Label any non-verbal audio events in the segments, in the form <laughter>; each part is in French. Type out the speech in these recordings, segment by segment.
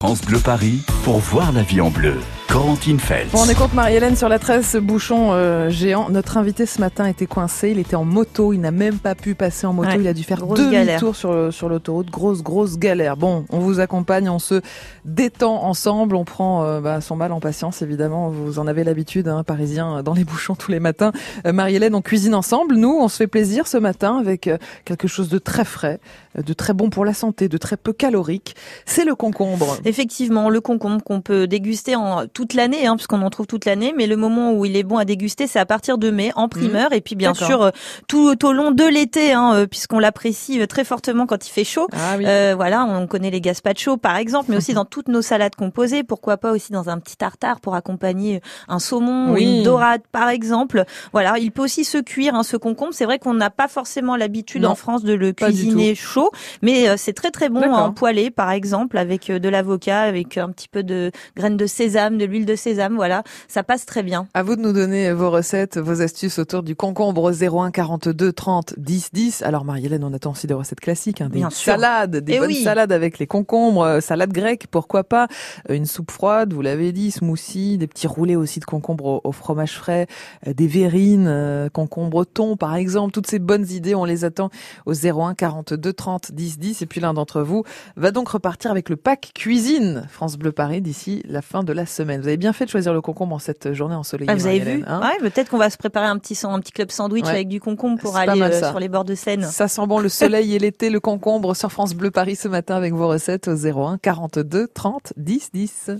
France Bleu Paris pour voir la vie en bleu. Corentine Fels. Bon, on écoute Marie-Hélène sur la tresse bouchon euh, géant. Notre invité ce matin était coincé. Il était en moto. Il n'a même pas pu passer en moto. Ouais, il a dû faire demi-tour sur, sur l'autoroute. Grosse, grosse galère. Bon, on vous accompagne. On se détend ensemble. On prend euh, bah, son mal en patience, évidemment. Vous en avez l'habitude, hein, parisien, dans les bouchons tous les matins. Euh, Marie-Hélène, on cuisine ensemble. Nous, on se fait plaisir ce matin avec euh, quelque chose de très frais, euh, de très bon pour la santé, de très peu calorique. C'est le concombre. Effectivement, le concombre qu'on peut déguster en toute l'année, hein, puisqu'on en trouve toute l'année, mais le moment où il est bon à déguster, c'est à partir de mai, en primeur, et puis bien sûr euh, tout au long de l'été, hein, euh, puisqu'on l'apprécie euh, très fortement quand il fait chaud. Ah oui. Euh, voilà, on connaît les gazpacho par exemple, mais aussi <laughs> dans toutes nos salades composées. Pourquoi pas aussi dans un petit tartare pour accompagner un saumon Oui. ou une dorade par exemple. Voilà, il peut aussi se cuire hein, ce concombre. C'est vrai qu'on n'a pas forcément l'habitude en France de le cuisiner chaud, mais c'est très très bon D'accord. en poêlé par exemple avec de l'avocat, avec un petit peu de graines de sésame, de l'huile de sésame. Voilà, ça passe très bien. À vous de nous donner vos recettes, vos astuces autour du concombre 01 42 30 10 10. Alors Marie-Hélène, on attend aussi des recettes classiques, hein, des Bien sûr. salades, des Eh bonnes oui. salades avec les concombres, euh, salade grecque, pourquoi pas, euh, une soupe froide, vous l'avez dit, smoothie, des petits roulés aussi de concombre au, fromage frais, euh, des verrines, euh, concombre thon par exemple. Toutes ces bonnes idées, on les attend au 01 42 30 10 10. Et puis l'un d'entre vous va donc repartir avec le pack cuisine France Bleu Paris d'ici la fin de la semaine. Vous avez bien fait de choisir le concombre en cette journée ensoleillée. Ah, vous avez vu hein Ouais, peut-être qu'on va se préparer un petit san- un petit club sandwich Ouais. avec du concombre pour aller mal, euh, sur les bords de Seine. Ça sent bon le soleil et l'été, le concombre sur France Bleu Paris ce matin avec vos recettes au 01 42 30 10 10.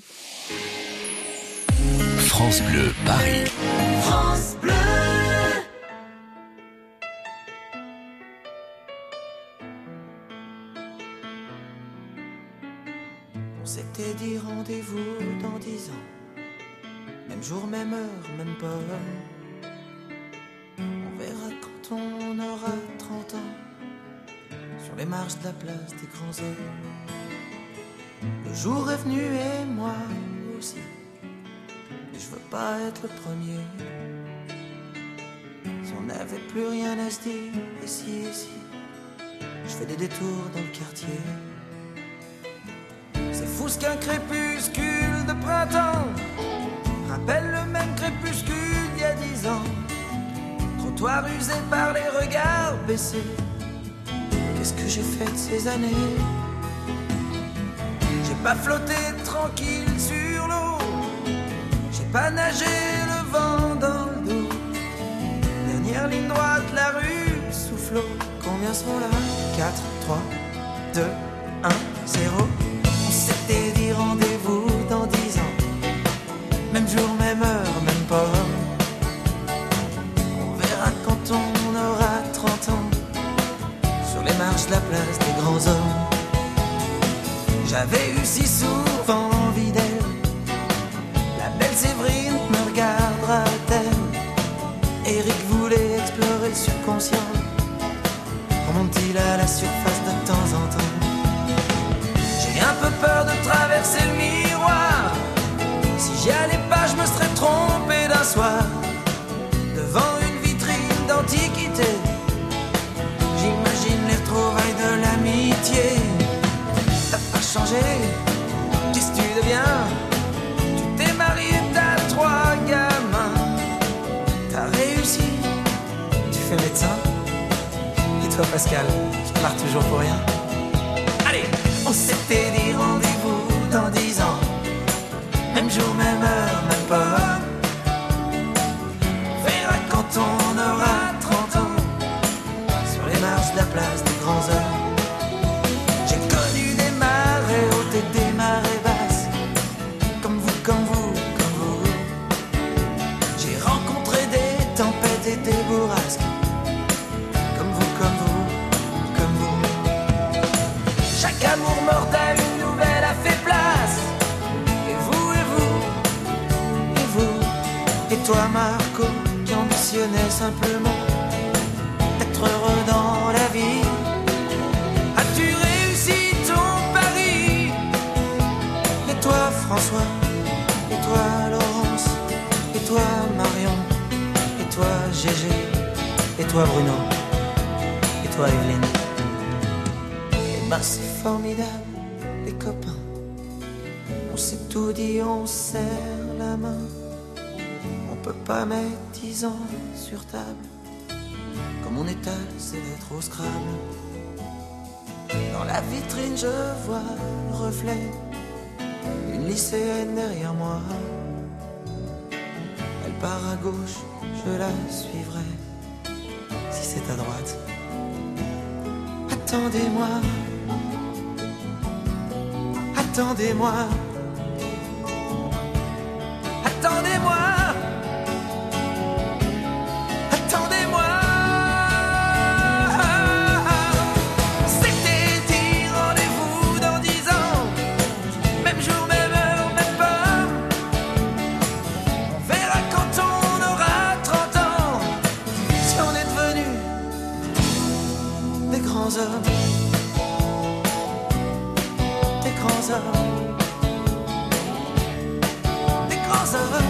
France Bleu Paris. On s'était dit rendez-vous dans dix ans. Même jour, même heure, même pomme. On verra quand on aura 30 ans. Sur les marches de la place des grands hommes. Le jour est venu et moi aussi. Et je veux pas être le premier. Si on n'avait plus rien à se dire, et si, et. Je fais des détours dans le quartier. C'est fou ce qu'un crépuscule de printemps rappelle le même crépuscule d'il y a dix ans. Trottoir usé par les regards baissés. Qu'est-ce que j'ai fait de ces années? J'ai pas flotté tranquille sur l'eau. J'ai pas nagé le vent dans le dos. Dernière ligne droite, la rue soufflot. Combien sont là? 4, 3, 2, 1, 0. On s'était dit rendez-vous J'avais eu si souvent envie d'elle. La belle Séverine me regardera-t-elle? Eric voulait explorer le subconscient. Remonte-t-il à la surface de temps en temps? J'ai un peu peur de traverser le miroir. Si j'y allais pas, je me serais trompé d'un soir. Devant une vitrine d'antiquité, j'imagine les retrouvailles de l'amitié. Changé, qu'est-ce que tu deviens? Tu t'es marié, t'as trois gamins. T'as réussi, tu fais médecin. Et toi, Pascal, je pars toujours pour rien. Allez, on s'était dit rendez-vous dans dix ans. Même jour, même heure, même pas. On verra quand on aura 30 ans. Sur les marches de la place des grands hommes. Comme vous, comme vous. J'ai rencontré des tempêtes et des bourrasques. Comme vous, comme vous, comme vous. Chaque amour mortel, une nouvelle a fait place. Et vous, et vous, et vous. Et toi, Marco, qui ambitionnais simplement toi, Bruno Et toi, Evelyne Eh ben, c'est formidable, les copains. s'est tout dit, on serre la main. On peut pas mettre dix ans sur table. Comme on étale ses lettres au scrabble. Dans la vitrine, je vois le reflet. Une lycéenne derrière moi. Elle part à gauche, je la suivrai. C'est à droite. Attendez-moi. Attendez-moi. Attendez-moi. Hommes. Des grands hommes. Des grands hommes.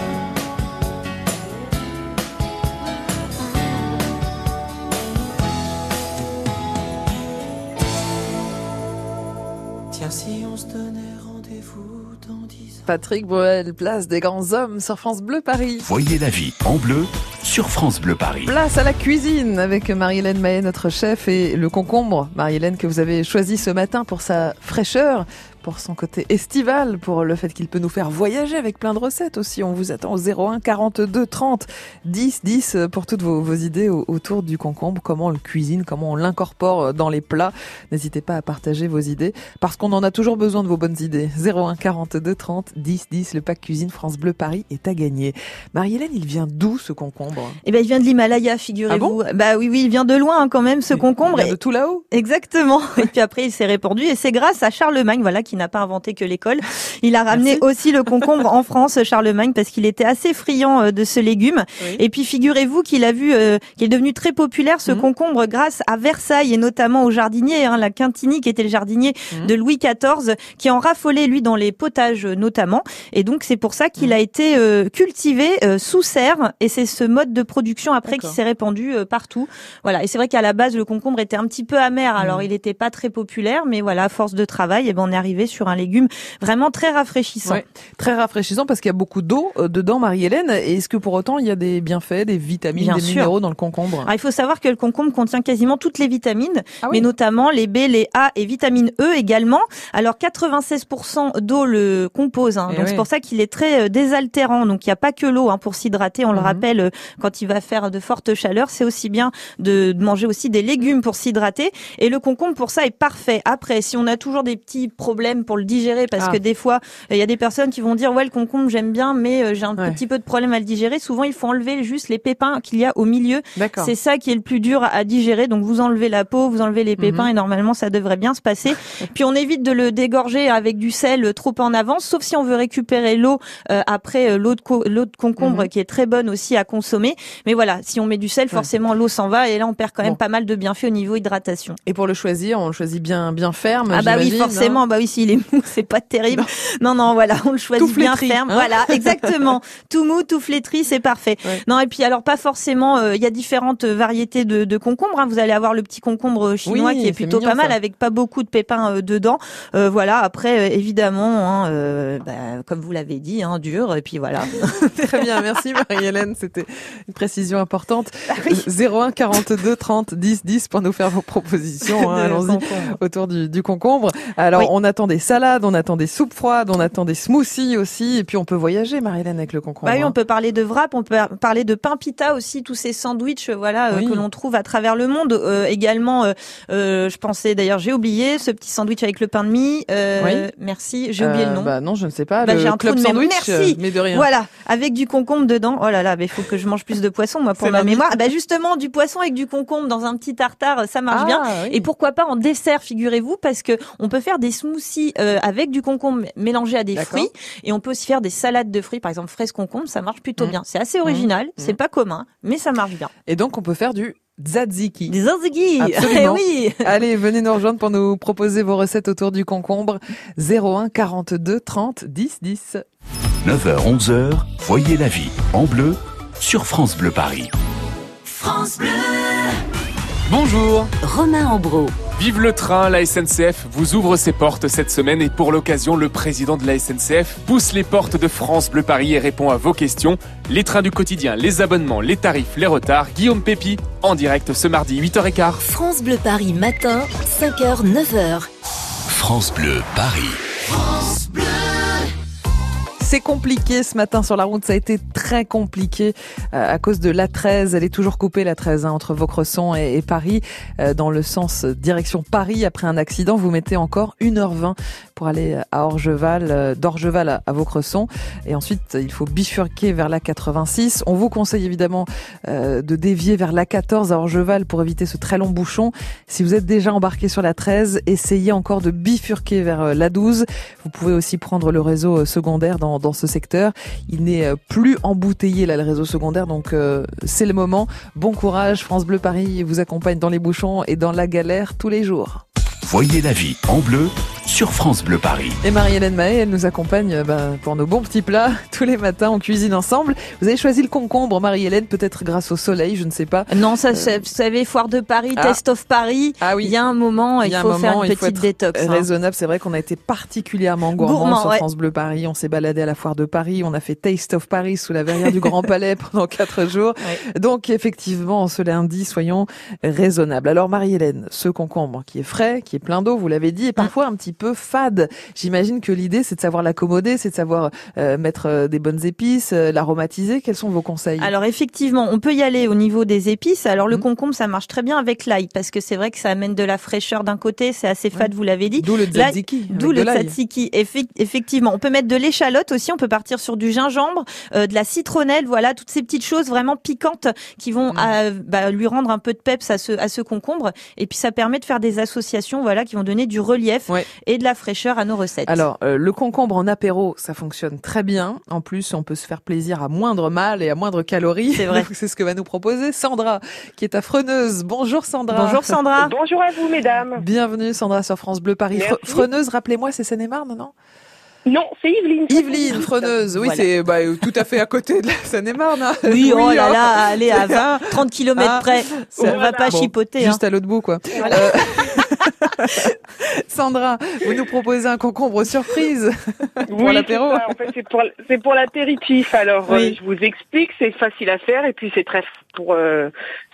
Tiens, si on se donnait rendez-vous dans dix ans. Patrick Bruel, place des grands hommes sur France Bleu Paris. Voyez la vie en bleu sur France Bleu Paris. Place à la cuisine avec Marie-Hélène Mahé, notre chef, et le concombre, Marie-Hélène, que vous avez choisi ce matin pour sa fraîcheur, pour son côté estival, pour le fait qu'il peut nous faire voyager avec plein de recettes aussi. On vous attend au 01 42 30 10 10 pour toutes vos, idées au- autour du concombre, comment on le cuisine, comment on l'incorpore dans les plats. N'hésitez pas à partager vos idées parce qu'on en a toujours besoin de vos bonnes idées. 01 42 30 10 10, le pack cuisine France Bleu Paris est à gagner. Marie-Hélène, il vient d'où ce concombre? Eh ben, il vient de l'Himalaya, figurez-vous. bah oui, oui, il vient de loin hein, quand même, ce Il concombre. vient de tout là-haut? Exactement. Et puis après, il s'est répandu et c'est grâce à Charlemagne, voilà, qui n'a pas inventé que l'école. Il a ramené aussi le concombre en France, Charlemagne, parce qu'il était assez friand euh, de ce légume. Oui. Et puis figurez-vous qu'il a vu, euh, qu'il est devenu très populaire ce Mhm. concombre grâce à Versailles et notamment au jardinier, hein, la Quintini, qui était le jardinier Mhm. de Louis XIV, qui en raffolait lui dans les potages euh, notamment. Et donc c'est pour ça qu'il Mhm. a été euh, cultivé euh, sous serre. Et c'est ce mode de production après qui s'est répandu euh, partout. Voilà. Et c'est vrai qu'à la base le concombre était un petit peu amer. Alors Mhm. il n'était pas très populaire, mais voilà, à force de travail, eh ben on est arrivé sur un légume vraiment très rafraîchissant. Ouais, très rafraîchissant parce qu'il y a beaucoup d'eau euh, dedans, Marie-Hélène. Est-ce que pour autant il y a des bienfaits, des vitamines, Bien des sûr. minéraux dans le concombre? Alors, il faut savoir que le concombre contient quasiment toutes les vitamines, Ah oui. mais notamment les B, les A et vitamine E également. Alors 96% d'eau le compose, hein. Eh donc oui. c'est pour ça qu'il est très euh, désaltérant. Donc il n'y a pas que l'eau hein, pour s'hydrater. On le Mhm. rappelle quand il va faire de fortes chaleurs, c'est aussi bien de, manger aussi des légumes pour s'hydrater. Et le concombre pour ça est parfait. Après, si on a toujours des petits problèmes pour le digérer, parce Ah. que des fois euh, il y a des personnes qui vont dire ouais le concombre j'aime bien, mais euh, j'ai un Ouais. petit peu de problème à le digérer. Souvent il faut enlever juste les pépins qu'il y a au milieu c'est ça qui est le plus dur à digérer. Donc vous enlevez la peau, vous enlevez les pépins Mhm. et normalement ça devrait bien se passer. <laughs> Puis on évite de le dégorger avec du sel trop en avance, sauf si on veut récupérer l'eau euh, après euh, l'eau de, l'eau de concombre Mhm. qui est très bonne aussi à consommer. Mais voilà, si on met du sel, forcément l'eau s'en va et là on perd quand même Bon. pas mal de bienfaits au niveau hydratation. Et pour le choisir, on le choisit bien, bien ferme. Ah bah oui, j'imagine, forcément, hein. bah oui, s'il est mou, c'est pas terrible. Non, non, voilà, on le choisit Tout bien flétri, ferme. hein. Voilà, exactement. tout mou, tout flétri, c'est parfait. Ouais. Non, et puis alors pas forcément, euh, il y a différentes variétés de, de concombres. hein. Vous allez avoir le petit concombre chinois Oui, qui est plutôt mignon, pas mal, ça. avec pas beaucoup de pépins euh, dedans. Euh, voilà, après, euh, évidemment, hein, euh, bah, comme vous l'avez dit, hein, dur, et puis voilà. <laughs> Très bien, merci Marie-Hélène, c'était une précision importante. Ah oui. 01 42 30 10 10 pour nous faire vos propositions. hein, Allons-y autour du, du concombre. Alors, Oui. on attend des salades, on attend des soupes froides, on attend des smoothies aussi, et puis on peut voyager, Marie-Hélène, avec le concombre. Bah oui, hein. on peut parler de wrap, on peut parler de pain pita aussi, tous ces sandwichs, euh, voilà, euh, que l'on trouve à travers le monde. Euh, également, euh, euh, je pensais d'ailleurs, j'ai oublié ce petit sandwich avec le pain de mie. Euh, Oui. Merci, j'ai oublié le nom. Bah non, je ne sais pas. Bah, j'ai un club de sandwich, Merci. mais de rien. Voilà, avec du concombre dedans. Oh là là, il faut que je mange plus de poisson, moi, pour ma mémoire. Bah justement, du poisson avec du concombre dans un petit tartare, ça marche Ah, bien. oui. Et pourquoi pas en dessert, figurez-vous, parce que on peut faire des smoothies euh, avec du concombre mélangé à des fruits, et on peut aussi faire des salades de fruits, par exemple fraise concombre, ça marche plutôt Mm. bien. C'est assez original, c'est Mm. pas commun, mais ça marche bien. Et donc, on peut faire du tzatziki. Des tzatziki, <laughs> Absolument. oui. Allez, venez nous rejoindre pour nous proposer vos recettes autour du concombre. 01 42 30 10 10. 9h, 11h, voyez la vie en bleu sur France Bleu Paris. France Bleu. Bonjour. Romain Ambro Vive le train, la SNCF vous ouvre ses portes cette semaine et pour l'occasion, le président de la SNCF pousse les portes de France Bleu Paris et répond à vos questions. Les trains du quotidien, les abonnements, les tarifs, les retards. Guillaume Pépi en direct ce mardi 8h15. France Bleu Paris matin, 5h, 9h. France Bleu Paris. C'est compliqué ce matin sur la route, ça a été très compliqué euh, à cause de l'A13. Elle est toujours coupée l'A13 hein, entre Vaucresson et, et Paris euh, dans le sens direction Paris. Après un accident, vous mettez encore 1h20 pour aller à Orgeval, euh, d'Orgeval à, Vaucresson. Et ensuite, il faut bifurquer vers la 86. On vous conseille évidemment euh, de dévier vers la 14 à Orgeval pour éviter ce très long bouchon. Si vous êtes déjà embarqué sur la 13, essayez encore de bifurquer vers euh, la 12. Vous pouvez aussi prendre le réseau secondaire dans, dans ce secteur. Il n'est plus embouteillé là le réseau secondaire, donc euh, c'est le moment. Bon courage, France Bleu Paris vous accompagne dans les bouchons et dans la galère tous les jours. Voyez la vie en bleu sur France Bleu Paris. Et Marie-Hélène Mahé, elle nous accompagne euh, bah, pour nos bons petits plats <laughs> tous les matins. On cuisine ensemble. Vous avez choisi le concombre, Marie-Hélène, peut-être grâce au soleil, je ne sais pas. Non, ça, c'est- vous savez, Foire de Paris, Ah. Test of Paris. Ah oui. Il y a un moment, il, faut faire une il faut petite être détox. hein. Raisonnable, c'est vrai qu'on a été particulièrement gourmand, Gourmand, sur ouais. France Bleu Paris. On s'est baladé à la foire de Paris, on a fait Taste of Paris sous la verrière du Grand <laughs> Palais pendant quatre jours. Donc effectivement, ce lundi, soyons raisonnables. Alors Marie-Hélène, ce concombre qui est frais, qui est plein d'eau, vous l'avez dit, et parfois un petit peu fade. J'imagine que l'idée, c'est de savoir l'accommoder, c'est de savoir euh, mettre euh, des bonnes épices, euh, l'aromatiser. Quels sont vos conseils? Alors effectivement, on peut y aller au niveau des épices. Alors le Mhm. concombre, ça marche très bien avec l'ail parce que c'est vrai que ça amène de la fraîcheur d'un côté, c'est assez fade, vous l'avez dit. D'où le tzatziki. D'où le tzatziki. Effe- Effectivement, on peut mettre de l'échalote aussi. On peut partir sur du gingembre, euh, de la citronnelle, voilà, toutes ces petites choses vraiment piquantes qui vont Mm. bah, lui rendre un peu de peps à ce à ce concombre. Et puis ça permet de faire des associations, voilà, qui vont donner du relief Ouais. et de la fraîcheur à nos recettes. Alors, euh, le concombre en apéro, ça fonctionne très bien. En plus, on peut se faire plaisir à moindre mal et à moindre calories. C'est vrai. <laughs> C'est ce que va nous proposer Sandra, qui est à Freneuse. Bonjour Sandra. Bonjour Sandra. Bonjour à vous, mesdames. Bienvenue Sandra sur France Bleu Paris. Merci. Freneuse, rappelez-moi, c'est Seine-et-Marne, non? Non, c'est Yveline. Yveline, Freneuse. Oui, Voilà. c'est bah, tout à fait à côté de la Seine-et-Marne. hein. Oui, <laughs> oh là hein. là, allez à C'est 20, 30 km Ah, près. On va pas Bon, chipoter. hein. Juste à l'autre bout, quoi. Euh, <laughs> Sandra, vous nous proposez un concombre surprise. pour Oui, l'apéro. c'est ça. En fait, c'est pour, c'est pour l'apéritif. Alors, Oui. euh, je vous explique, c'est facile à faire et puis c'est très pour euh,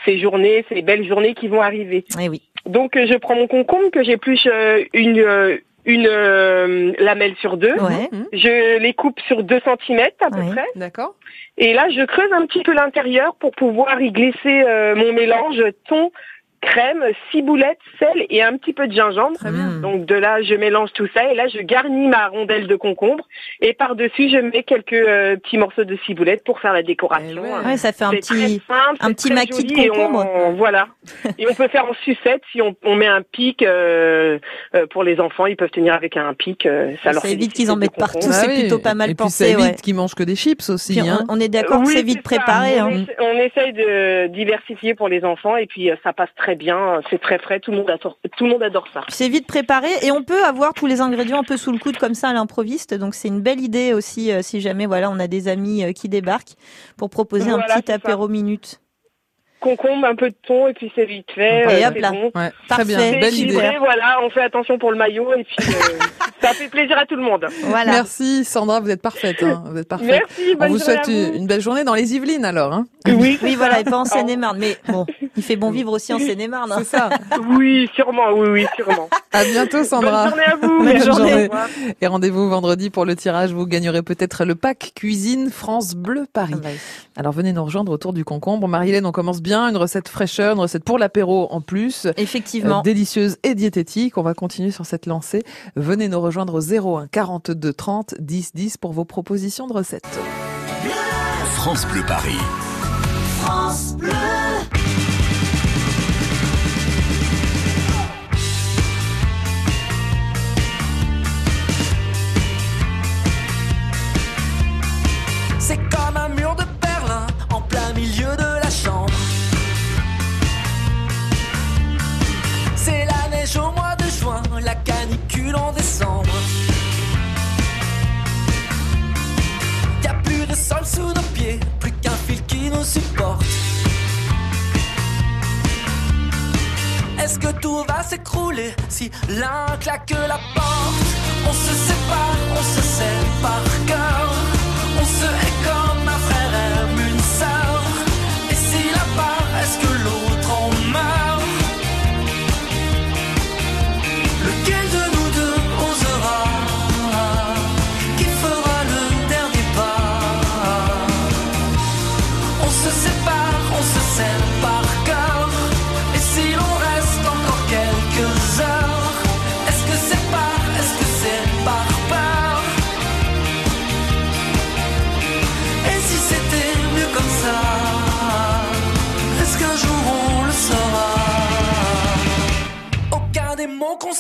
ces journées, ces belles journées qui vont arriver. Eh oui. Donc, euh, je prends mon concombre que j'épluche euh, une euh, une euh, lamelle sur deux. Ouais. Mhm. Je les coupe sur 2 cm à peu près. D'accord. Et là, je creuse un petit peu l'intérieur pour pouvoir y glisser euh, mon mélange thon, crème, ciboulette, sel et un petit peu de gingembre. Très bien. Donc de là, je mélange tout ça et là, je garnis ma rondelle de concombre et par-dessus, je mets quelques euh, petits morceaux de ciboulette pour faire la décoration. Eh ouais. Ouais, ça fait un petit. simple, un petit maquis de joli et on- concombre. voilà. <laughs> et on peut faire en sucette si on, on met un pic euh, euh, pour les enfants. Ils peuvent tenir avec un pic. euh, ça leur évite qu'ils en mettent partout. c'est plutôt pas mal Ah Et puis pensé, ça évite ouais. qu'ils mangent que des chips aussi. Puis on, hein. on est d'accord que Oui, c'est vite préparé. On, hein. on essaye de diversifier pour les enfants et puis euh, ça passe très bien. C'est très frais. Tout le monde adore, tout le monde adore ça. C'est vite préparé et on peut avoir tous les ingrédients un peu sous le coude comme ça à l'improviste. Donc c'est une belle idée aussi euh, si jamais voilà on a des amis euh, qui débarquent pour proposer un petit ça. apéro minute. Concombre, un peu de thon et puis c'est vite fait. Et euh, hop là. bon. Ouais, très bien, C'est belle équilibré, idée. Voilà, on fait attention pour le maillot et puis euh, <laughs> ça fait plaisir à tout le monde. Voilà. Merci Sandra, vous êtes parfaite. hein. Vous êtes parfaite. Merci. On Bonne vous journée souhaite vous. une belle journée dans les Yvelines alors. Hein. Oui, Oui voilà et pas en Seine-et-Marne. Mais bon, il fait bon vivre aussi en Seine-et-Marne. hein. C'est ça. Oui, sûrement. Oui, oui, sûrement. À bientôt Sandra. Bonne journée à vous. Bonne journée. Et rendez-vous vendredi pour le tirage. Vous gagnerez peut-être le pack cuisine France Bleu Paris. Ah bah. Alors venez nous rejoindre autour du concombre. Marie-Hélène, on commence bien. Une recette fraîcheur, une recette pour l'apéro en plus. Effectivement. Euh, délicieuse et diététique. On va continuer sur cette lancée. Venez nous rejoindre au 01 42 30 10 10 pour vos propositions de recettes. France Bleu Paris. C'est sous nos pieds, plus qu'un fil qui nous supporte. Est-ce que tout va s'écrouler si l'un claque la porte? On se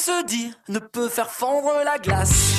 se dit ne peut faire fondre la glace.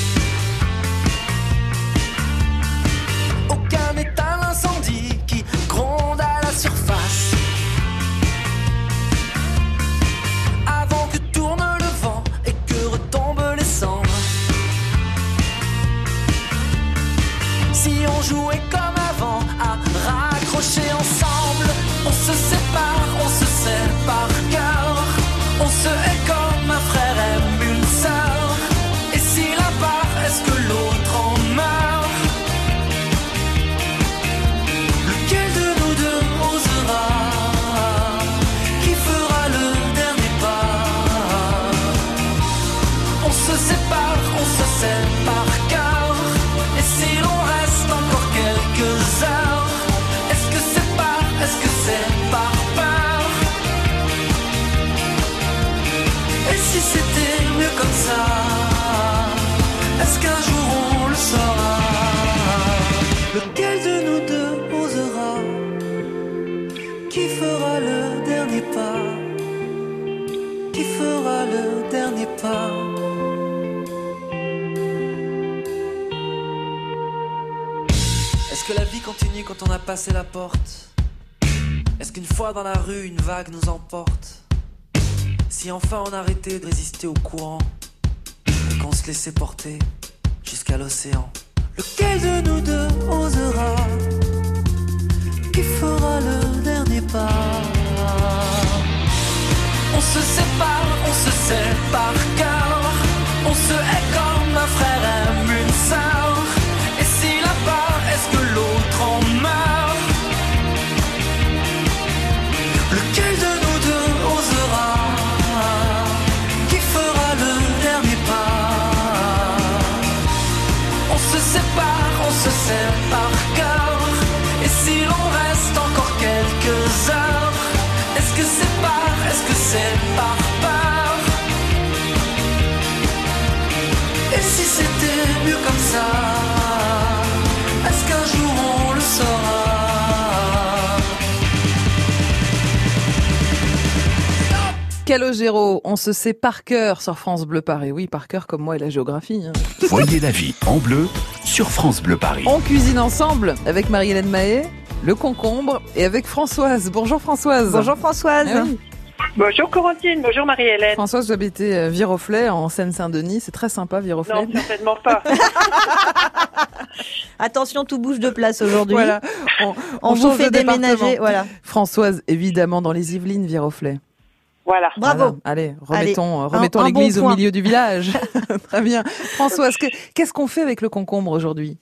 Quand on a passé la porte. Est-ce qu'une fois dans la rue, une vague nous emporte? Si enfin on arrêtait de résister au courant Et qu'on se laissait porter jusqu'à l'océan. Lequel de nous deux osera? Qui fera le dernier pas? On se sépare, on se par cœur On se hait comme un frère par cœur. Et si l'on reste encore quelques heures Est-ce que c'est par, est-ce que c'est par peur? Et si c'était mieux comme ça? Calogero, on se sait par cœur sur France Bleu Paris. Oui, par cœur comme moi et la géographie. hein. Voyez la vie en bleu sur France Bleu Paris. On cuisine ensemble avec Marie-Hélène Mahé, le concombre et avec Françoise. Bonjour Françoise. Bonjour Françoise. Oui. Bonjour Corentine, bonjour Marie-Hélène. Françoise, vous habitez euh, Viroflay en Seine-Saint-Denis. C'est très sympa Viroflay. Non, certainement pas. <laughs> Attention, tout bouge de place aujourd'hui. Voilà. On, On, vous change fait déménager. Voilà. Françoise, évidemment, dans les Yvelines, Viroflay. Voilà. Bravo. Voilà. Allez, remettons, remettons bon l'église au milieu du village. <laughs> Très bien. Françoise, que- qu'est-ce qu'on fait avec le concombre aujourd'hui?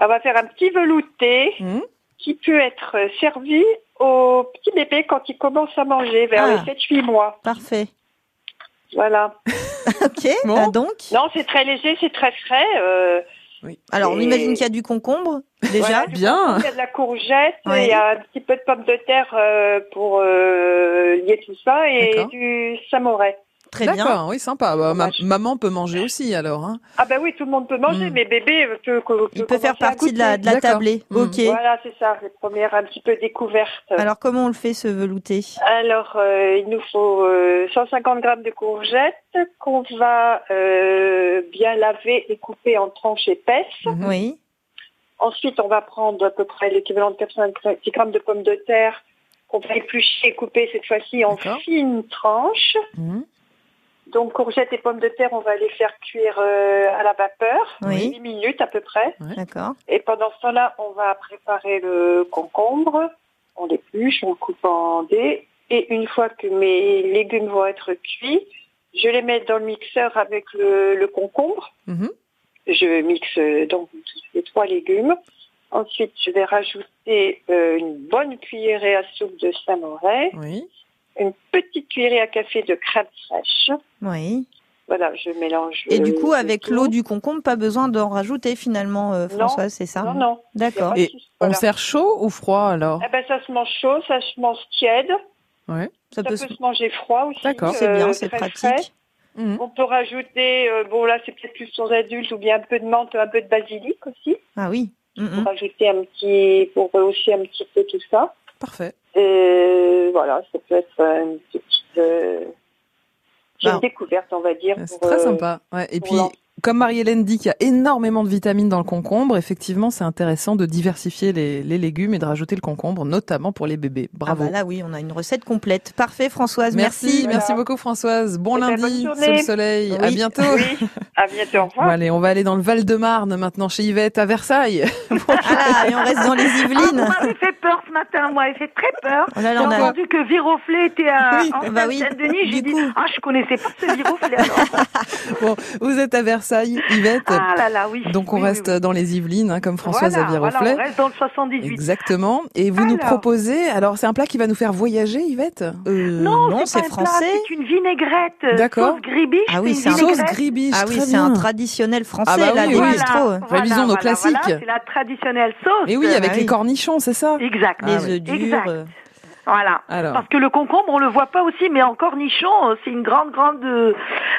On va faire un petit velouté Hmm? qui peut être servi au petit bébé quand il commence à manger vers Ah. les 7-8 mois. Parfait. Voilà. <laughs> Ok. Bon. ah, donc? Non, c'est très léger, c'est très frais. euh, Oui. Alors, on imagine qu'il y a du concombre déjà. voilà, du bien. concombre, Il y a de la courgette, Ouais. il y a un petit peu de pommes de terre euh, pour euh, lier tout ça et du samouraï. Très bien. D'accord, oui, sympa. Bah, ma- maman peut manger aussi alors. Hein. Ah ben oui, tout le monde peut manger, Mm. mais bébé peut, peut, Il peut faire partie de la, de la tablée. Mm. Ok. Voilà, c'est ça, les premières un petit peu découvertes. Alors, comment on le fait ce velouté? Alors, euh, il nous faut euh, 150 grammes de courgettes qu'on va euh, bien laver et couper en tranches épaisses. Mhm. Oui. Ensuite, on va prendre à peu près l'équivalent de 90 grammes de pommes de terre qu'on va éplucher et couper cette fois-ci en fines tranches. Mhm. Donc, courgettes et pommes de terre, on va les faire cuire euh, à la vapeur, Oui. 10 minutes à peu près. D'accord. Et pendant ce temps-là, on va préparer le concombre. On l'épluche, on le coupe en dés Et une fois que mes légumes vont être cuits, je les mets dans le mixeur avec le, le concombre. Mhm. Je mixe donc les trois légumes. Ensuite, je vais rajouter euh, une bonne cuillerée à soupe de samouraï, Oui. Une petite cuillerée à café de crème fraîche. Oui. Voilà, je mélange. Et du euh, coup, avec l'eau du concombre, pas besoin d'en rajouter finalement, euh. Françoise, c'est ça Non, non. D'accord. Et souci, on voilà. sert chaud ou froid alors Eh ben, ça se mange chaud, ça se mange tiède. Ouais. Ça Ça peut peut se- manger froid aussi. D'accord. C'est bien, euh, c'est très pratique. frais. Mhm. On peut rajouter, euh, bon là c'est peut-être plus pour adultes, ou bien un peu de menthe, un peu de basilic aussi. Ah oui. Mhm. Pour rajouter un petit, pour rehausser un petit peu tout ça. Parfait. Et voilà, ça peut être une petite, euh, Bah, découverte, on va dire. C'est très euh, sympa. Ouais. Et puis, comme Marie-Hélène dit qu'il y a énormément de vitamines dans le concombre, effectivement, c'est intéressant de diversifier les, les légumes et de rajouter le concombre, notamment pour les bébés. Bravo. Ah bah là, oui, on a une recette complète. Parfait, Françoise. merci, Merci. Voilà. merci beaucoup Françoise. Bon Eh ben, lundi sous le soleil. À Oui. bientôt. Oui, à bientôt, au revoir. Bon, allez, on va aller dans le Val-de-Marne maintenant chez Yvette à Versailles. <laughs> Ah, et on reste dans les Ah, vous Yvelines. fait peur ce matin, moi, j'ai fait très peur. Oh J'ai on a- entendu que Viroflay était à Oui, en bah oui, Seine-Saint-Denis. J'ai dit, coup. ah, je connaissais pas ce Viroflay alors. <laughs> Bon, vous êtes à Versailles, Yvette. Ah là là, oui. Donc on Oui, reste oui. dans les Yvelines, hein, comme Françoise voilà, Viroflay. Voilà, on reste dans le 78. Exactement. Et vous nous proposez, alors c'est un plat qui va nous faire voyager, Yvette? Euh, Non, non, c'est français. C'est une vinaigrette. euh, D'accord. Sauce gribiche. Ah oui, une c'est Sauce gribiche, Ah oui, c'est un traditionnel français, Ah bah là, oui, des oui. bistrots. Révisons nos classiques. Voilà, c'est la traditionnelle sauce. Et oui, avec Ah les cornichons, c'est ça? Exact. Ah Les oui. œufs durs. Exact. Voilà. Alors. Parce que le concombre, on le voit pas aussi, mais en cornichon, euh, c'est une grande, grande, euh,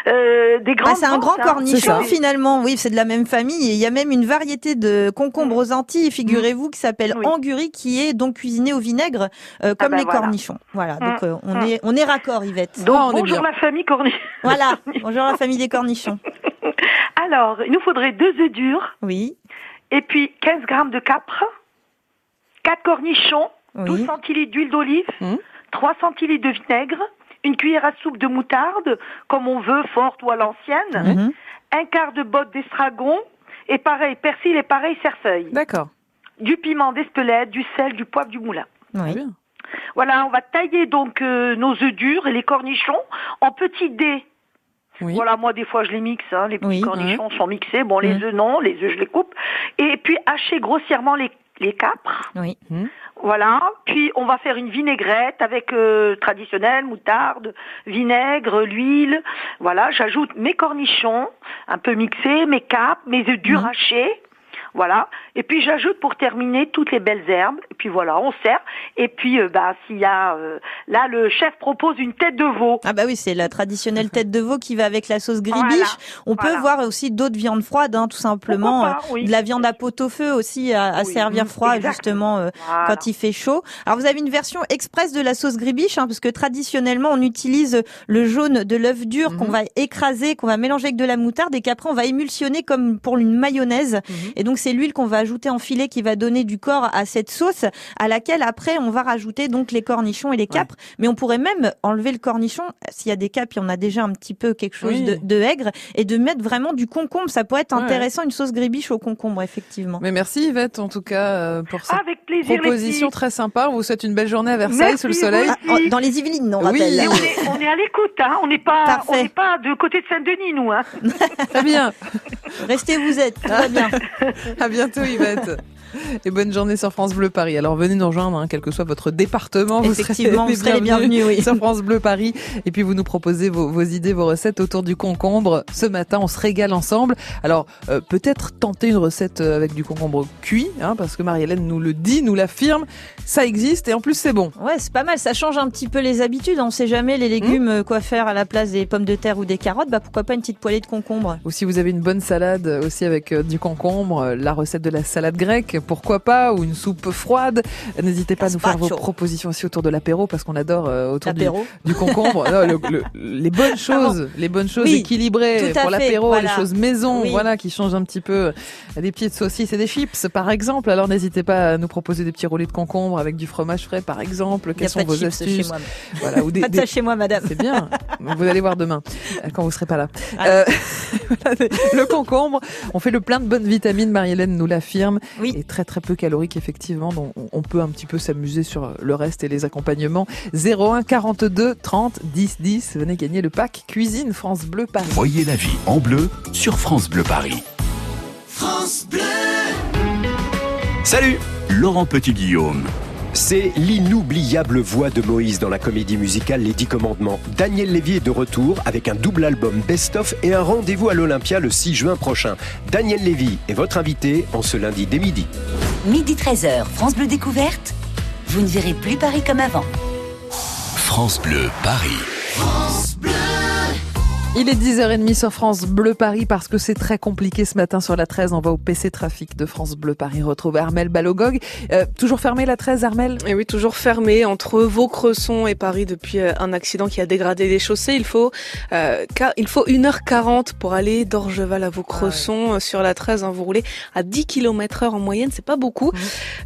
euh, des Ah, grandes. c'est un grand hein. Cornichon finalement, oui, c'est de la même famille. Et il y a même une variété de concombres aux Antilles, figurez-vous, qui s'appelle Oui. anguri, qui est donc cuisiné au vinaigre, euh, comme bah les voilà. cornichons. Voilà, Mm, donc euh, on mm. est on est raccord, Yvette. Donc Ah, on bonjour la famille cornichon. <laughs> Voilà, <laughs> bonjour la famille des cornichons. <laughs> Alors, il nous faudrait deux œufs durs Oui, et puis 15 grammes de capre, 4 cornichons, 12 oui, centilitres d'huile d'olive, Mhm. 3 centilitres de vinaigre, une cuillère à soupe de moutarde, comme on veut, forte ou à l'ancienne, Mhm. un quart de botte d'estragon, et pareil, persil et pareil, cerfeuil, D'accord. du piment d'Espelette, du sel, du poivre, du moulin. Très oui. bien. Voilà, on va tailler donc euh, nos œufs durs et les cornichons en petits dés. Oui. Voilà, moi des fois je les mixe, hein, les petits Oui. cornichons sont mixés, bon les œufs non, les œufs je les coupe, et puis hacher grossièrement les, les capres. Oui. Voilà, puis on va faire une vinaigrette avec euh, traditionnelle, moutarde, vinaigre, l'huile. Voilà, j'ajoute mes cornichons, un peu mixés, mes capres, mes œufs durs hachés. Voilà, et puis j'ajoute pour terminer toutes les belles herbes. Et puis voilà, on sert. Et puis euh, bah s'il y a euh, là le chef propose une tête de veau. Ah bah oui, c'est la traditionnelle <laughs> tête de veau qui va avec la sauce gribiche. Voilà, On peut voir aussi d'autres viandes froides, hein, tout simplement. Pas, oui. De la viande à pot au feu aussi à, à Oui, servir froid justement euh, Voilà. quand il fait chaud. Alors vous avez une version express de la sauce gribiche, hein, parce que traditionnellement on utilise le jaune de l'œuf dur qu'on Mhm. va écraser, qu'on va mélanger avec de la moutarde et qu'après on va émulsionner comme pour une mayonnaise. Mhm. Et donc c'est l'huile qu'on va ajouter en filet qui va donner du corps à cette sauce, à laquelle après on va rajouter donc les cornichons et les capres. Mais on pourrait même enlever le cornichon s'il y a des capres, il y en a déjà un petit peu quelque chose Oui. de, de aigre et de mettre vraiment du concombre. Ça pourrait être Ouais. intéressant une sauce gribiche au concombre effectivement. Mais merci Yvette en tout cas euh, pour cette Avec plaisir proposition les très sympa. On vous souhaite une belle journée à Versailles Merci, sous le soleil. Ah, en- dans les Yvelines, on Oui. on est, on est à l'écoute, hein. On n'est pas, Parfait. on n'est pas de côté de Saint-Denis, nous, hein. Très bien. Restez où vous êtes, va bien. <laughs> À bientôt Yvette. <laughs> Et bonne journée sur France Bleu Paris. Alors venez nous rejoindre, hein, quel que soit votre département. Vous Effectivement, serez vous serez les bienvenus, oui. sur France Bleu Paris. Et puis vous nous proposez vos, vos idées, vos recettes autour du concombre. Ce matin, on se régale ensemble. Alors euh, peut-être tenter une recette euh, avec du concombre cuit, hein, parce que Marie-Hélène nous le dit, nous l'affirme. Ça existe et en plus c'est bon. Ouais, c'est pas mal. Ça change un petit peu les habitudes. On sait jamais les légumes euh, quoi faire à la place des pommes de terre ou des carottes. Bah pourquoi pas une petite poêlée de concombre? Ou si vous avez une bonne salade aussi avec euh, du concombre, la recette de la salade grecque, pourquoi pas, ou une soupe froide. N'hésitez pas à nous faire vos propositions aussi autour de l'apéro, parce qu'on adore euh, autour du, concombre. <laughs> Non, le- le- les bonnes choses, les bonnes choses Oui, équilibrées pour l'apéro, voilà. les choses maison, Oui. voilà, qui changent un petit peu. Des petites saucisses et des chips, par exemple. Alors n'hésitez pas à nous proposer des petits roulés de concombre avec du fromage frais, par exemple. Quelles sont vos astuces chez moi. Voilà, ou des, <laughs> Pas de des- ça chez moi, madame. c'est bien. <laughs> Vous allez voir demain, euh, quand vous serez pas là. Ah. Euh, le concombre, on fait le plein de bonnes vitamines, Marie-Hélène nous l'affirme. Oui. et très très peu calorique effectivement. Donc on- on peut un petit peu s'amuser sur le reste et les accompagnements. 01 42 30 10 10. Venez gagner le pack cuisine France Bleu Paris. Voyez la vie en bleu sur France Bleu Paris. France Bleu. Salut Laurent Petit-Guillaume. C'est l'inoubliable voix de Moïse dans la comédie musicale Les Dix Commandements. Daniel Lévy est de retour avec un double album best-of et un rendez-vous à l'Olympia le 6 juin prochain. Daniel Lévy est votre invité en ce lundi dès midi. Midi 13h, France Bleu Découverte. Vous ne verrez plus Paris comme avant. France Bleu Paris. France Bleu. Il est 10h30 sur France Bleu Paris parce que c'est très compliqué ce matin sur la 13. On va au PC Trafic de France Bleu Paris retrouver Armel Balogog. Euh, toujours fermé la 13, Armel? Et oui, toujours fermé entre Vaucresson et Paris depuis euh, un accident qui a dégradé les chaussées. Il faut, euh, il faut 1h40 pour aller d'Orgeval à Vaucresson euh, sur la 13. hein. vous roulez à 10 km heure en moyenne, c'est pas beaucoup.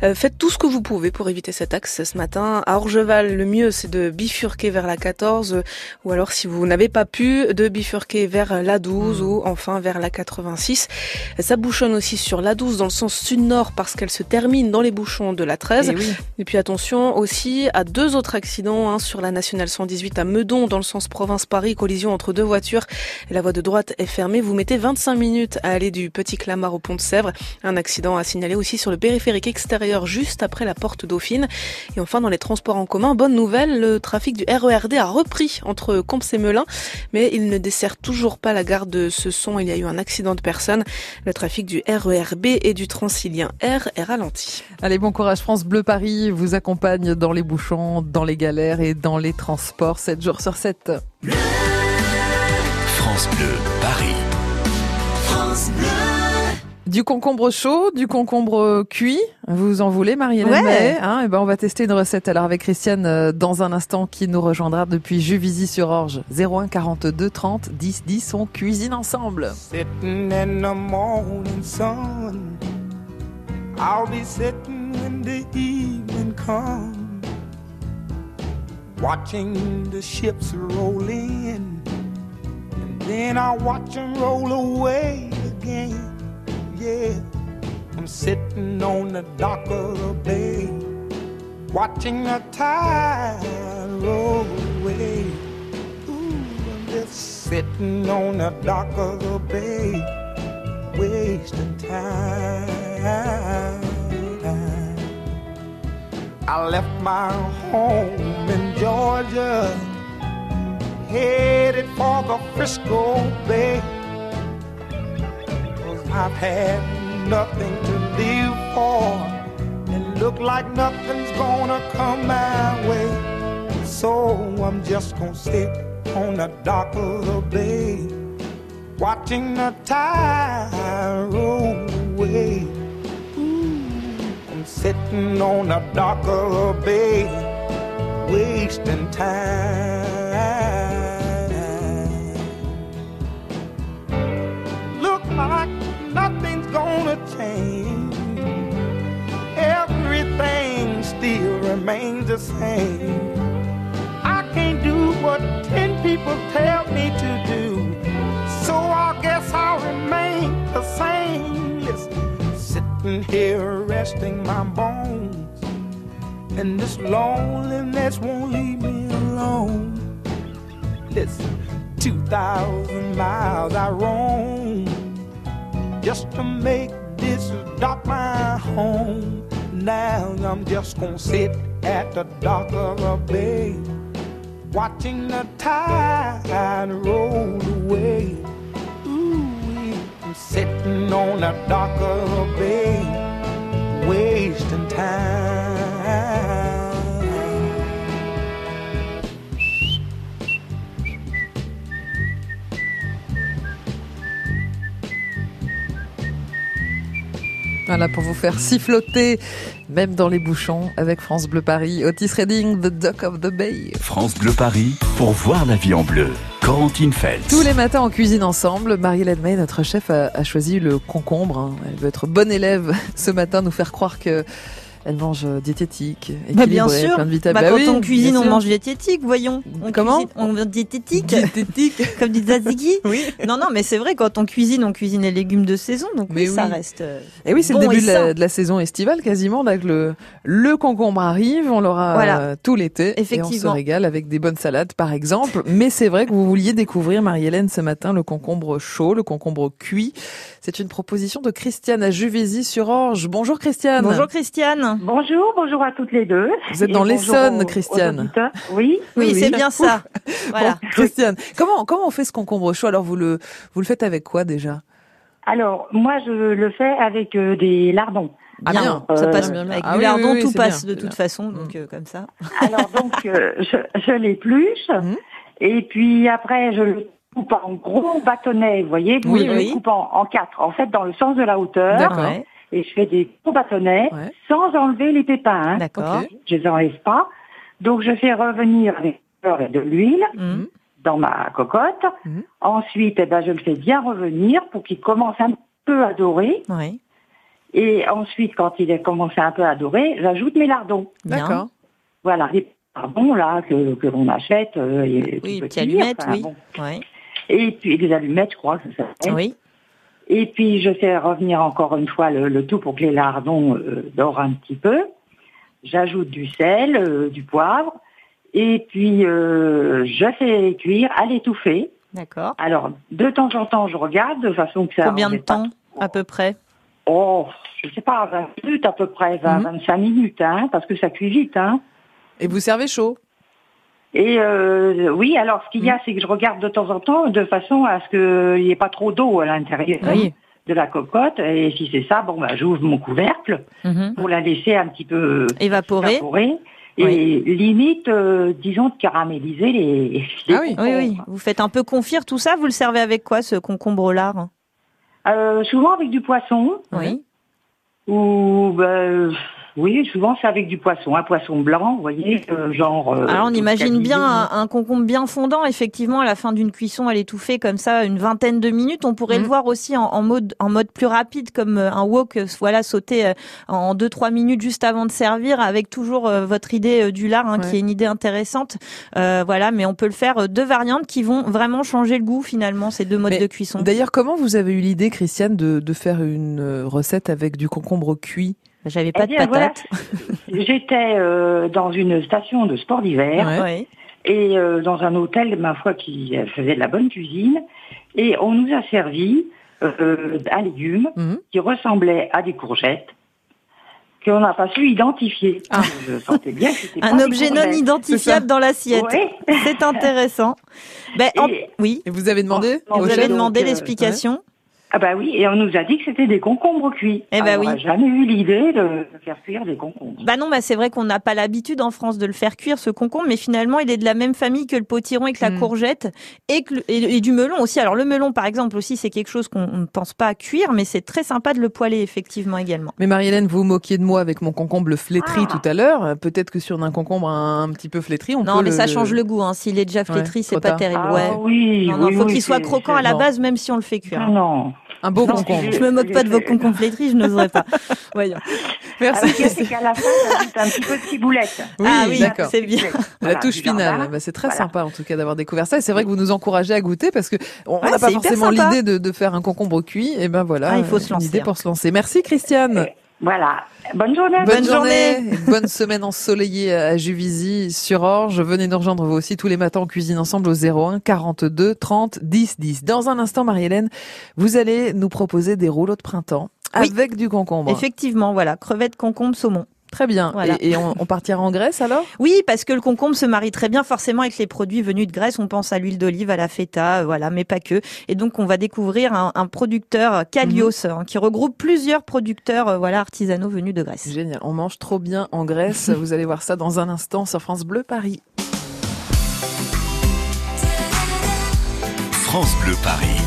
Euh, faites tout ce que vous pouvez pour éviter cet axe ce matin. À Orgeval, le mieux c'est de bifurquer vers la 14 euh, ou alors si vous n'avez pas pu, de bifurquer vers la 12 ou enfin vers la 86. Ça bouchonne aussi sur la 12 dans le sens sud-nord parce qu'elle se termine dans les bouchons de la 13. Eh oui. Et puis attention aussi à deux autres accidents hein, sur la nationale 118 à Meudon dans le sens province-Paris, collision entre deux voitures la voie de droite est fermée. Vous mettez 25 minutes à aller du Petit Clamart au pont de Sèvres. Un accident à signaler aussi sur le périphérique extérieur juste après la porte Dauphine. Et enfin dans les transports en commun, bonne nouvelle, le trafic du RERD a repris entre Comps et Melun, mais il ne dessert toujours pas la gare de Cesson. Il y a eu un accident de personne. Le trafic du RERB et du Transilien R est ralenti. Allez, bon courage. France Bleu Paris vous accompagne dans les bouchons, dans les galères et dans les transports 7 jours sur 7. France Bleu Paris. Du concombre chaud, du concombre cuit. Vous en voulez, Marie-Hélène Ouais. Hein? Eh ben, on va tester une recette alors avec Christiane euh, dans un instant qui nous rejoindra depuis Juvisy sur Orge. 01 42 30 10 10. On cuisine ensemble. Sitting in the morning sun. I'll be sitting when the evening comes. Watching the ships roll in. And then I'll watch them roll away again. Yeah. I'm sitting on the dock of the bay. Watching the tide roll away. Ooh, I'm just sitting on the dock of the bay, wasting time. I left my home in Georgia, headed for the Frisco Bay. I've had nothing to live for, and look like nothing's gonna come my way. So I'm just gonna sit on the dock of the bay, watching the tide roll away. Ooh, I'm sitting on the dock of the bay, wasting time. Change. Everything still remains the same. I can't do what ten people tell me to do. So I guess I'll remain the same. Listen, sitting here resting my bones. And this loneliness won't leave me alone. Listen, 2,000 miles I roam just to make this is dock my home. Now I'm just gonna sit at the dock of a bay, watching the tide roll away. Ooh, I'm sitting on the dock of a bay, wasting time. Voilà pour vous faire siffloter, même dans les bouchons, avec France Bleu Paris. Otis Redding, The Duck of the Bay. France Bleu Paris pour voir la vie en bleu. Corentine Feltz. Tous les matins, on cuisine ensemble. Marie-Hélène May, notre chef, a, a choisi le concombre. hein. Elle veut être bonne élève <laughs> ce matin, nous faire croire que Elle mange euh, diététique, Bah, bien sûr. plein de vitamines. Bah, Bah quand oui, on cuisine, on mange diététique, voyons. On Comment cuisine- On mange diététique. Diététique. <laughs> Comme dit Zaziki. <laughs> Oui. Non, non, mais c'est vrai, quand on cuisine, on cuisine les légumes de saison, donc Mais oui, ça reste. euh, Et oui, c'est bon le début de la, sain. de la saison estivale quasiment. Là, que le, le concombre arrive, on l'aura Voilà. euh, tout l'été. Et on se Effectivement. régale avec des bonnes salades, par exemple. Mais c'est vrai que vous vouliez découvrir, Marie-Hélène, ce matin, le concombre chaud, le concombre cuit. C'est une proposition de Christiane à Juvisy-sur-Orge. Bonjour Christiane. Bonjour Christiane. Bonjour, bonjour à toutes les deux. Vous êtes dans l'Essonne, aux- aux Christiane. auditeurs. Oui, Oui, c'est bien ça. <laughs> Voilà. Bon, Christiane, comment, comment on fait ce concombre chaud? Alors, vous le, vous le faites avec quoi déjà? Alors, moi, je le fais avec euh, des lardons. Ah, bien. Ça Euh, passe bien. Avec ah du oui, lardon, oui, oui, tout passe bien, de toute bien. façon, donc euh, comme ça. Alors, <laughs> donc, euh, je, je l'épluche. Mhm. Et puis après, je le coupe en gros bâtonnets, vous voyez. Vous Oui, je oui. le coupe en, en quatre, en fait, dans le sens de la hauteur. D'accord. Ouais, Et je fais des gros bâtonnets Ouais. sans enlever les pépins. hein. D'accord. Je les enlève pas. Donc, je fais revenir avec de l'huile Mhm. dans ma cocotte. Mhm. Ensuite, eh ben, je le fais bien revenir pour qu'il commence un peu à dorer. Ouais. Et ensuite, quand il a commencé un peu à dorer, j'ajoute mes lardons. D'accord. Voilà, les lardons là que, que l'on achète. euh, et Oui, petit, allumettes, enfin, oui. bon. Ouais. Et puis des allumettes, je crois que ça s'appelle. Oui. Et puis je fais revenir encore une fois le, le tout pour que les lardons euh, dorent un petit peu. J'ajoute du sel, euh, du poivre. Et puis euh, je fais cuire à l'étouffer. D'accord. Alors de temps en temps, je regarde de façon que ça. Combien de pas temps à peu près? Oh, je sais pas, 20 minutes à peu près, 20, Mhm. 25 minutes, hein, parce que ça cuit vite, hein. Et vous servez chaud? Et euh, oui, alors ce qu'il y a, Mhm. c'est que je regarde de temps en temps de façon à ce qu'il n'y ait pas trop d'eau à l'intérieur Oui. de la cocotte. Et si c'est ça, bon, bah, j'ouvre mon couvercle Mhm. pour la laisser un petit peu Évaporé. évaporer. Et Oui. limite, euh, disons, de caraméliser les, les Ah oui. Oui, oui. Vous faites un peu confire tout ça. Vous le servez avec quoi, ce concombre lard Euh, souvent avec du poisson. Oui. Ou ben, oui, souvent c'est avec du poisson, un poisson blanc, vous voyez, euh, genre. euh, Alors on imagine bien un, un concombre bien fondant, effectivement, à la fin d'une cuisson, à l'étouffer comme ça, une vingtaine de minutes. On pourrait le voir aussi en, en mode en mode plus rapide, comme euh, un wok, voilà, sauté euh, en deux trois minutes juste avant de servir, avec toujours euh, votre idée euh, du lard, hein, Ouais. qui est une idée intéressante. Euh, voilà, mais on peut le faire euh, deux variantes qui vont vraiment changer le goût finalement, ces deux modes Mais de cuisson. D'ailleurs, comment vous avez eu l'idée, Christiane, de, de faire une recette avec du concombre cuit? J'avais pas Eh de bien, voilà. patates. <laughs> J'étais euh, dans une station de sport d'hiver Ouais. Ouais. et euh, dans un hôtel, ma foi, qui faisait de la bonne cuisine. Et on nous a servi euh, un légume Mhm. qui ressemblait à des courgettes qu'on n'a pas su identifier. Ah. Je sentais bien que c'était Un pas objet non identifiable dans l'assiette. Ouais. C'est intéressant. Ben, en- Et- Oui. Et vous avez demandé Vous avez demandé euh, l'explication Ah bah oui, et on nous a dit que c'était des concombres cuits. Eh Alors, oui. On n'a jamais eu l'idée de faire cuire des concombres. Bah non, bah c'est vrai qu'on n'a pas l'habitude en France de le faire cuire ce concombre, mais finalement il est de la même famille que le potiron et que la Mm. courgette et, que et, et du melon aussi. Alors le melon par exemple aussi c'est quelque chose qu'on on ne pense pas à cuire, mais c'est très sympa de le poêler effectivement également. Mais Marie-Hélène, vous vous moquiez de moi avec mon concombre flétri Ah. tout à l'heure. Peut-être que sur un concombre un, petit peu flétri, on Non, peut mais le- ça change le goût. Hein. S'il est déjà flétri, Ouais, c'est pas tard. terrible. Ah ouais. oui, Non, non, oui, faut oui, qu'il soit croquant à la base, même si on le fait cuire. Non. Un beau Non, concombre. Je me moque pas de vos concombres flétris, je n'oserais pas. <laughs> Voyons. Ah Merci. oui, c'est qu'à la fin, j'ajoute un petit peu de ciboulette. Oui, ah oui, d'accord. c'est bien. La touche finale, bah, c'est très Voilà. sympa en tout cas d'avoir découvert ça. Et c'est vrai que vous nous encouragez à goûter parce que on Ouais, n'a pas c'est forcément l'idée de, de faire un concombre cuit. Et ben voilà, Ah, il faut se une lancer, idée hein. pour se lancer. Merci Christiane. Voilà. Bonne journée. Bonne, Bonne journée, bonne semaine ensoleillée à Juvisy sur Orge. Venez nous rejoindre vous aussi tous les matins en cuisine ensemble au 01 42 30 10 10. Dans un instant, Marie-Hélène, vous allez nous proposer des rouleaux de printemps Oui. avec du concombre. Effectivement, voilà, crevettes, concombre, saumon. Très bien. Voilà. Et, et on, on partira en Grèce alors? Oui, parce que le concombre se marie très bien forcément avec les produits venus de Grèce. On pense à l'huile d'olive, à la feta, euh, voilà, mais pas que. Et donc, on va découvrir un, un producteur, euh, Kalios, hein, qui regroupe plusieurs producteurs, euh, voilà, artisanaux venus de Grèce. Génial. On mange trop bien en Grèce. <laughs> vous allez voir ça dans un instant sur France Bleu Paris. France Bleu Paris.